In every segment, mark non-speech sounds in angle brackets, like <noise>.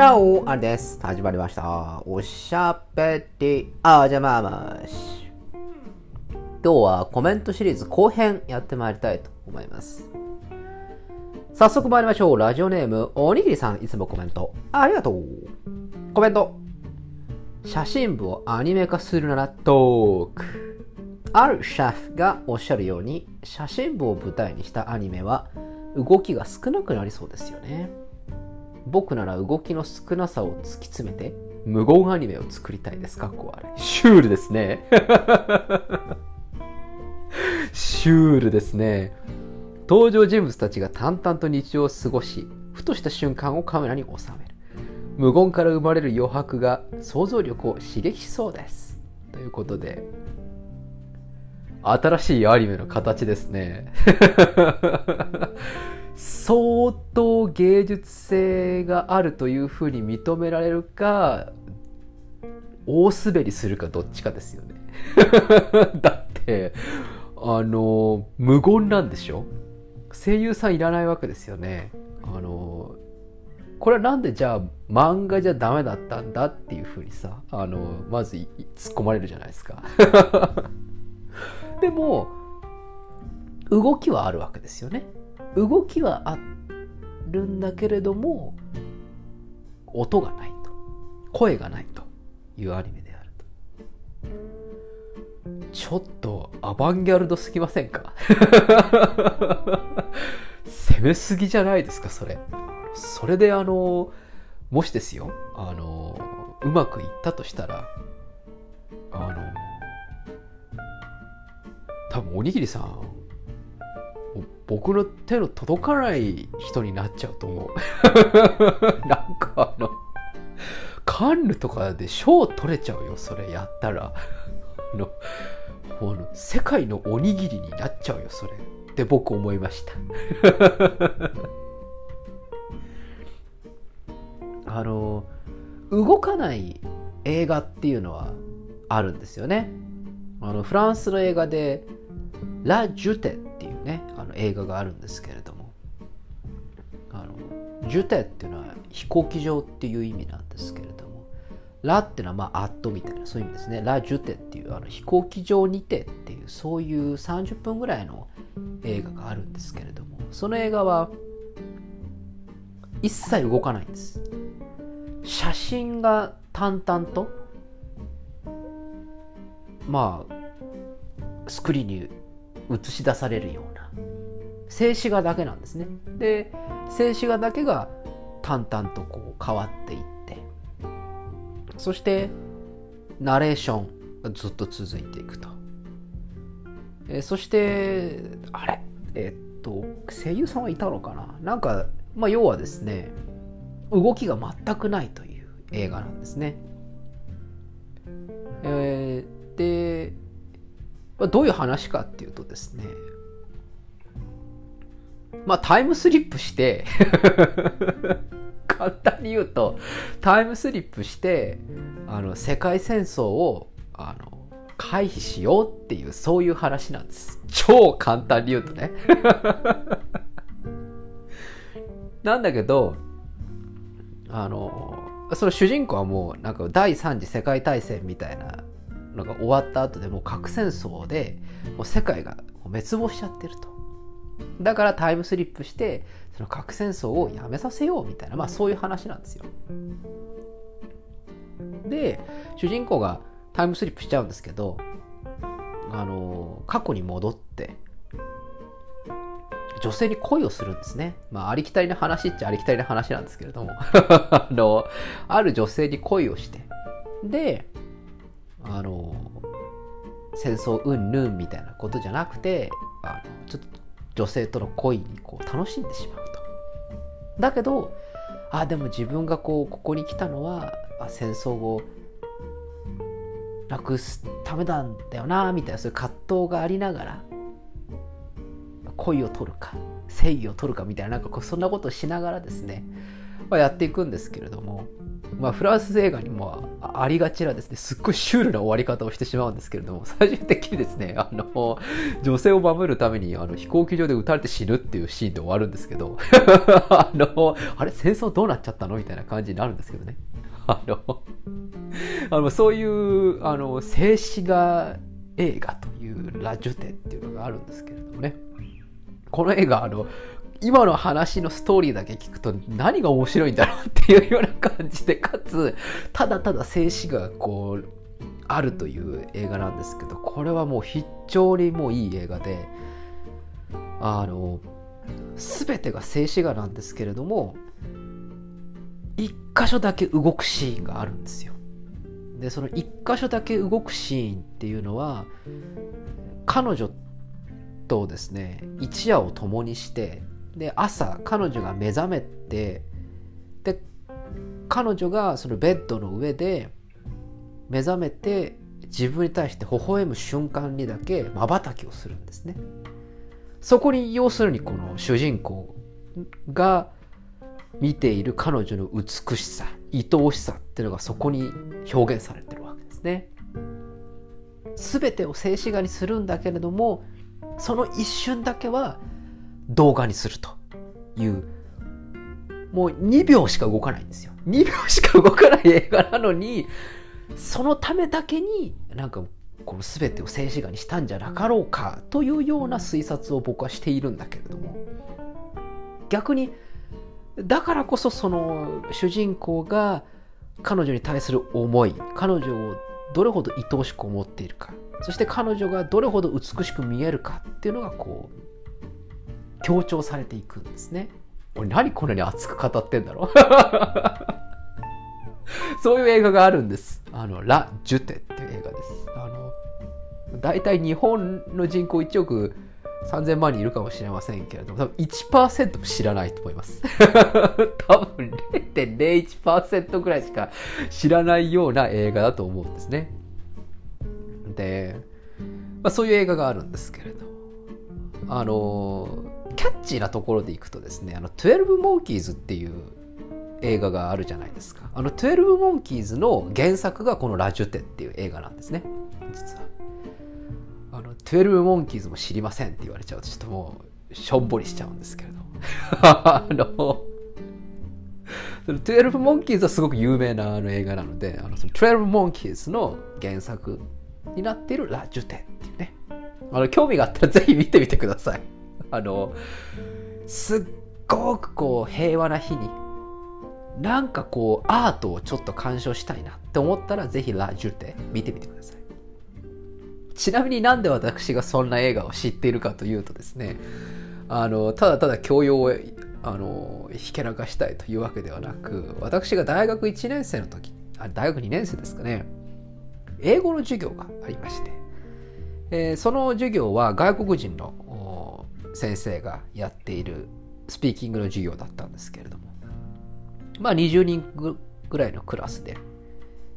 チャオあれです。始まりました。おしゃべりあじゃまます。今日はコメントシリーズ後編やってまいりたいと思います。早速参りましょう。ラジオネーム、おにぎりさん、いつもコメントありがとう。コメント。写真部をアニメ化するならトーク。あるシェフがおっしゃるように、写真部を舞台にしたアニメは動きが少なくなりそうですよね。僕なら動きの少なさを突き詰めて無言アニメを作りたいです。かっこ悪い。シュールですね。<laughs> シュールですね。登場人物たちが淡々と日常を過ごしふとした瞬間をカメラに収める。無言から生まれる余白が想像力を刺激しそうです。ということで新しいアニメの形ですね。<laughs> 相当芸術性があるというふうに認められるか大滑りするかどっちかですよね。<laughs> だってあの無言なんでしょ？声優さんいらないわけですよね。あのこれはなんでじゃあ漫画じゃダメだったんだっていうふうにさあのまず突っ込まれるじゃないですか。でも動きはあるわけですよね。動きはあるんだけれども音がないと。声がないと。いうアニメであると。ちょっとアバンギャルドすぎませんか？<laughs> 攻めすぎじゃないですかそれ。それであのもしですよあのうまくいったとしたらあの多分おにぎりさん僕の手の届かない人になっちゃうと思う。<laughs> なんかあのカンヌとかで賞取れちゃうよそれやったら。あのあの世界のおにぎりになっちゃうよそれ。って僕思いました。<laughs> あの動かない映画っていうのはあるんですよね。あのフランスの映画で「ラ・ジュテ」っていうねあの映画があるんですけれども。あのジュテっていうのは飛行機場っていう意味なんですけれども。ラっていうのはまあアットみたいなそういう意味ですね。ラ・ジュテっていうあの飛行機場にてっていうそういう30分ぐらいの映画があるんですけれども。その映画は一切動かないんです。写真が淡々とまあスクリーンに映し出されるような。静止画だけなんですね。で静止画だけが淡々とこう変わっていって。そしてナレーションがずっと続いていくと。えそしてあれ？えっと声優さんはいたのかな？なんか、まあ、要はですね動きが全くないという映画なんですね。えー、でどういう話かっていうとですねまあタイムスリップして <laughs> 簡単に言うとタイムスリップしてあの世界戦争をあの回避しようっていうそういう話なんです。超簡単に言うとね。<laughs> なんだけどあのその主人公はもうなんか第三次世界大戦みたいなのが終わった後でもう核戦争でもう世界が滅亡しちゃってると。だからタイムスリップしてその核戦争をやめさせようみたいなまあそういう話なんですよ。で主人公がタイムスリップしちゃうんですけどあの過去に戻って女性に恋をするんですね。まあ、ありきたりな話っちゃありきたりな話なんですけれども。<laughs> あの、ある女性に恋をして、で、あの、戦争うんぬんみたいなことじゃなくて、あのちょっと女性との恋にこう楽しんでしまうと。だけど、あ、でも自分がこう、ここに来たのは、戦争をなくすためなんだよな、みたいな、そういう葛藤がありながら、恋を取るか正義を取るかみたいななんかこうそんなことをしながらですねまあ、やっていくんですけれども、まあ、フランス映画にもありがちなですね、すっごいシュールな終わり方をしてしまうんですけれども、最終的にですね、あの、女性を守るためにあの飛行機場で撃たれて死ぬっていうシーンで終わるんですけど、<laughs> あの、あれ、戦争どうなっちゃったの？みたいな感じになるんですけどね。あの、あのそういう、あの、静止画映画というラジュテっていうのがあるんですけれどもね。この映画、あの、今の話のストーリーだけ聞くと何が面白いんだろうっていうような感じで、かつ、ただただ静止画がこう、あるという映画なんですけど、これはもう非常にもういい映画で、あの、すべてが静止画なんですけれども、一箇所だけ動くシーンがあるんですよ。で、その一箇所だけ動くシーンっていうのは、彼女とですね、一夜を共にして、で朝彼女が目覚めてで彼女がそのベッドの上で目覚めて自分に対して微笑む瞬間にだけまばたきをするんですね。そこに要するにこの主人公が見ている彼女の美しさ愛おしさっていうのがそこに表現されてるわけですね。全てを静止画にするんだけれどもその一瞬だけは動画にするという。もう2秒しか動かないんですよ。2秒しか動かない映画なのにそのためだけになんかこの全てを静止画にしたんじゃなかろうかというような推察を僕はしているんだけれども。逆にだからこそその主人公が彼女に対する思い彼女をどれほど愛おしく思っているかそして彼女がどれほど美しく見えるかっていうのがこう強調されていくんですね。俺何こんなに熱く語ってんだろう <laughs> そういう映画があるんです。あの、ラ・ジュテっていう映画です。あの、大体日本の人口1億3000万人いるかもしれませんけれども、多分1%も知らないと思います。<laughs> 多分0.01%ぐらいしか知らないような映画だと思うんですね。で、まあ、そういう映画があるんですけれど、あの、キャッチーなところでいくとですね、あの、12モンキーズっていう映画があるじゃないですか。あの、12モンキーズの原作がこのラジュテっていう映画なんですね。実は。あの、12モンキーズも知りませんって言われちゃうと、ちょっともう、しょんぼりしちゃうんですけれど。<laughs> あの、その12モンキーズはすごく有名なあの映画なので、あのその12モンキーズの原作になっているラジュテっていうね。あの、興味があったらぜひ見てみてください。<laughs> あの、すっごくこう平和な日に、なんかこうアートをちょっと鑑賞したいなって思ったらぜひラ・ジュテ見てみてください。ちなみになんで私がそんな映画を知っているかというとですね、あの、ただただ教養をあのひけらかしたいというわけではなく私が大学1年生の時あ大学2年生ですかね英語の授業がありまして、えー、その授業は外国人の先生がやっているスピーキングの授業だったんですけれども、まあ20人ぐらいのクラスで、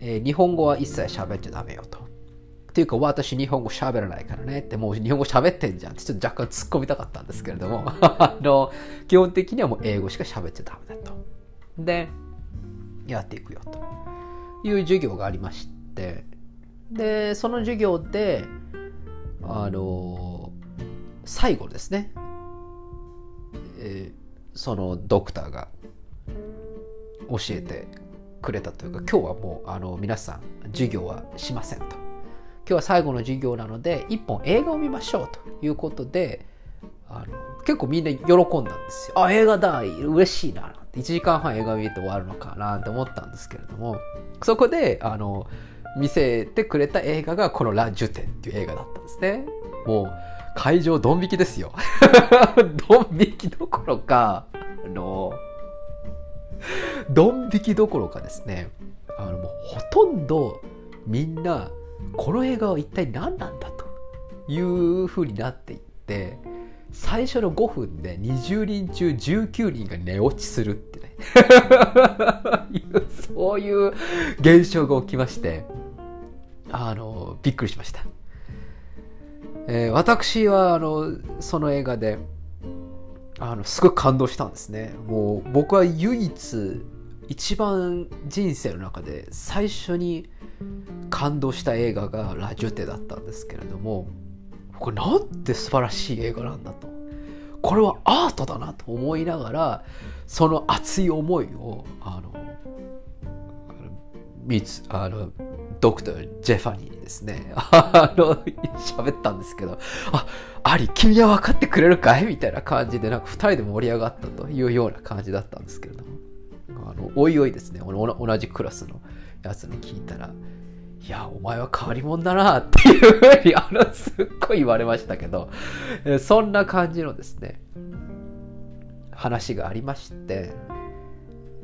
えー、日本語は一切喋っちゃダメよと。っていうか、私日本語喋らないからねって、もう日本語喋ってんじゃんってちょっと若干突っ込みたかったんですけれども、<laughs> あの、基本的にはもう英語しか喋っちゃダメだと。で、やっていくよという授業がありまして、で、その授業で、あの、最後ですね、えー、そのドクターが教えてくれたというか今日はもうあの皆さん授業はしませんと。今日は最後の授業なので一本映画を見ましょうということであの結構みんな喜んだんですよ。あ映画だ嬉しいなって。1時間半映画見て終わるのかなって思ったんですけれども。そこであの見せてくれた映画がこの「ラ・ジュテ」っていう映画だったんですね。もう会場ドン引きですよ。<laughs> ドン引きどころか、あの、ドン引きどころかですね、あのもうほとんどみんな、この映画は一体何なんだという風になっていって、最初の5分で20人中19人が寝落ちするってね。<laughs> そういう現象が起きましてあのびっくりしました。えー、私はあのその映画であのすごい感動したんですね。もう僕は唯一一番人生の中で最初に感動した映画がラジュテだったんですけれどもこれなんて素晴らしい映画なんだと。これはアートだなと思いながらその熱い思いをあのミツあのドクター・ジェファニーにですね。<laughs> あの喋ったんですけどあアリ君は分かってくれるかい？みたいな感じでなんか2人で盛り上がったというような感じだったんですけれども。あのおいおいですね。同じクラスのやつに聞いたらいや、お前は変わり者だなっていうふうに、あの、すっごい言われましたけど、そんな感じのですね、話がありまして、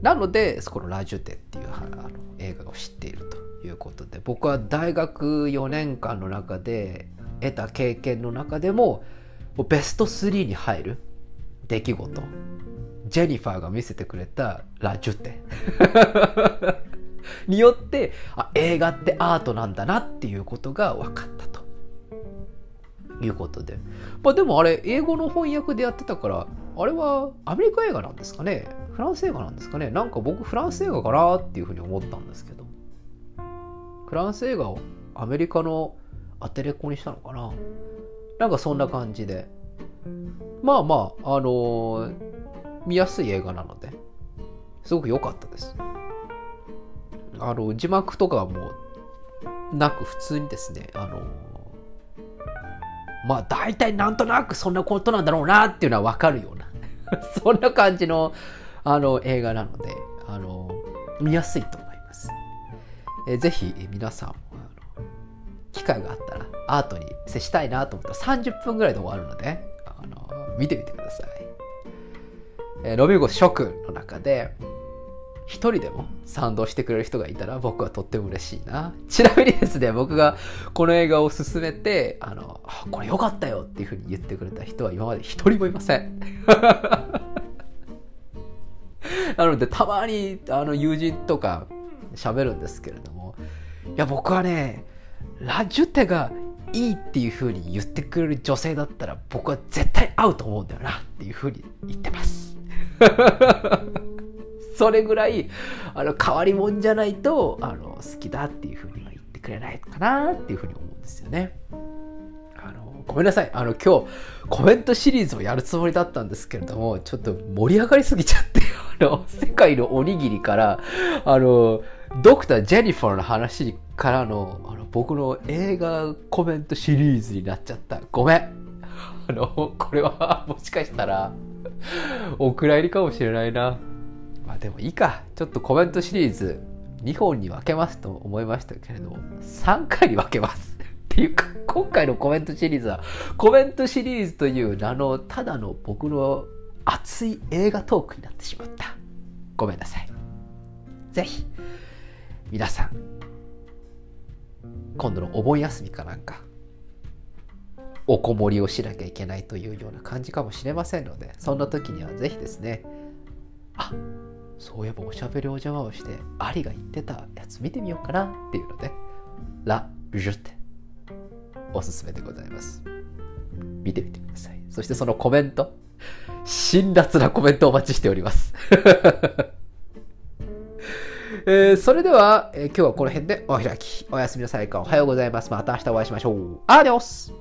なので、このラジュテっていうあの映画を知っていると。いうことで、僕は大学4年間の中で得た経験の中でも、ベスト3に入る出来事、ジェニファーが見せてくれたラジュテ。<laughs> によってあ映画ってアートなんだなっていうことが分かったと。いうことで、まあ、でもあれ英語の翻訳でやってたからあれはアメリカ映画なんですかね？フランス映画なんですかね？なんか僕フランス映画かなっていうふうに思ったんですけど。フランス映画をアメリカのアテレコにしたのかな。なんかそんな感じで。まあまああのー、見やすい映画なのですごく良かったです。あの字幕とかもなく普通にですねあのまあ大体なんとなくそんなことなんだろうなっていうのは分かるような <laughs> そんな感じのあの映画なのであの見やすいと。えぜひ皆さん機会があったらアートに接したいなと思ったら30分ぐらいで終わるのであの見てみてください。えー、ロビゴ諸君の中で一人でも賛同してくれる人がいたら僕はとっても嬉しいな。ちなみにですね、僕がこの映画を勧めて、あの、これ良かったよっていうふうに言ってくれた人は今まで一人もいません。<laughs> なので、たまにあの友人とか喋るんですけれども、や、僕はね、ラジュテがいいっていうふうに言ってくれる女性だったら僕は絶対合うと思うんだよなっていうふうに言ってます。<laughs> それぐらい、あの、変わり者じゃないと、あの、好きだっていうふうには言ってくれないかなっていうふうに思うんですよね。あの、ごめんなさい。あの、今日、コメントシリーズをやるつもりだったんですけれども、ちょっと盛り上がりすぎちゃって、の、世界のおにぎりから、あの、ドクター・ジェニファーの話からの、あの、僕の映画コメントシリーズになっちゃった。ごめん。あの、これはもしかしたら、お蔵入りかもしれないな。まあでもいいか。ちょっとコメントシリーズ2本に分けますと思いましたけれども、3回に分けます。っていうか、今回のコメントシリーズは、コメントシリーズという名のただの僕の熱い映画トークになってしまった。ごめんなさい。ぜひ、皆さん、今度のお盆休みかなんか、おこもりをしなきゃいけないというような感じかもしれませんので、そんな時にはぜひですね、あそういえばおしゃべりお邪魔をしてアリが言ってたやつ見てみようかなっていうのでラ・ジュテおすすめでございます見てみてくださいそしてそのコメント辛辣なコメントお待ちしております <laughs> えー、それでは、えー、今日はこの辺でお開き。おやすみなさい。おはようございます。また明日お会いしましょう。アディオス